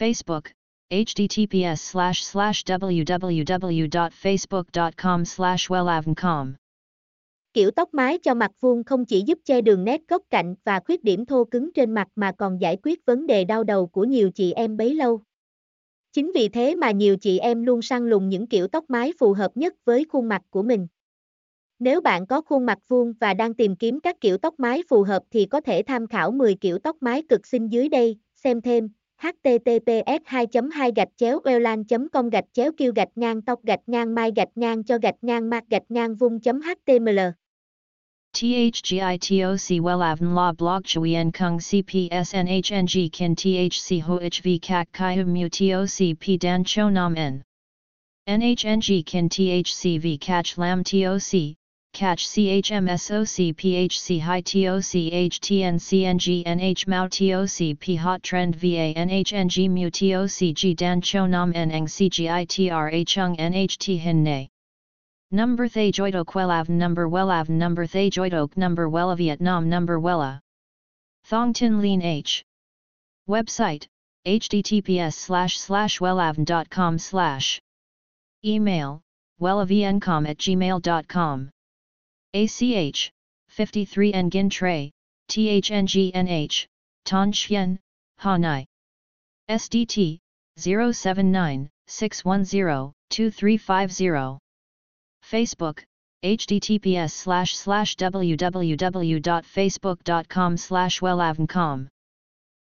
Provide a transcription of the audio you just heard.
Facebook, https slash slash www.facebook.com slash wellavncom. Kiểu tóc mái cho mặt vuông không chỉ giúp che đường nét góc cạnh và khuyết điểm thô cứng trên mặt mà còn giải quyết vấn đề đau đầu của nhiều chị em bấy lâu. Chính vì thế mà nhiều chị em luôn săn lùng những kiểu tóc mái phù hợp nhất với khuôn mặt của mình. Nếu bạn có khuôn mặt vuông và đang tìm kiếm các kiểu tóc mái phù hợp thì có thể tham khảo 10 kiểu tóc mái cực xinh dưới đây, xem thêm https 2 2 gạch chéo welan com gạch chéo kêu gạch ngang tóc gạch ngang mai gạch ngang cho gạch ngang mạc gạch ngang vung html THGITOC WELAVN La Blog Chuyen Kung CPSNHNG Kin THC HOHV CHI HUM Mu TOC P Dan Cho Nam N NHNG Kin thc v cach Lam TOC catch CHMSOC PHC High TOC HTN CNG NH Mao TOC Hot Trend VA NHNG Mu TOC Dan Cho Nam Neng CGITRA Chung NHT Hin Ne. Number Thay Joidok Wellav Number Wellav Number Thay Joidok Number Wella Vietnam Number Wella. Thong Tin Lean H. Website https slash slash wellavn.com slash Email wellavncom at gmail.com ACH, 53 Nguyen Tray, THNGNH, Tan Chien, Hanai. SDT, 079 610 2350. Facebook, https slash slash www.facebook.com slash wellavncom.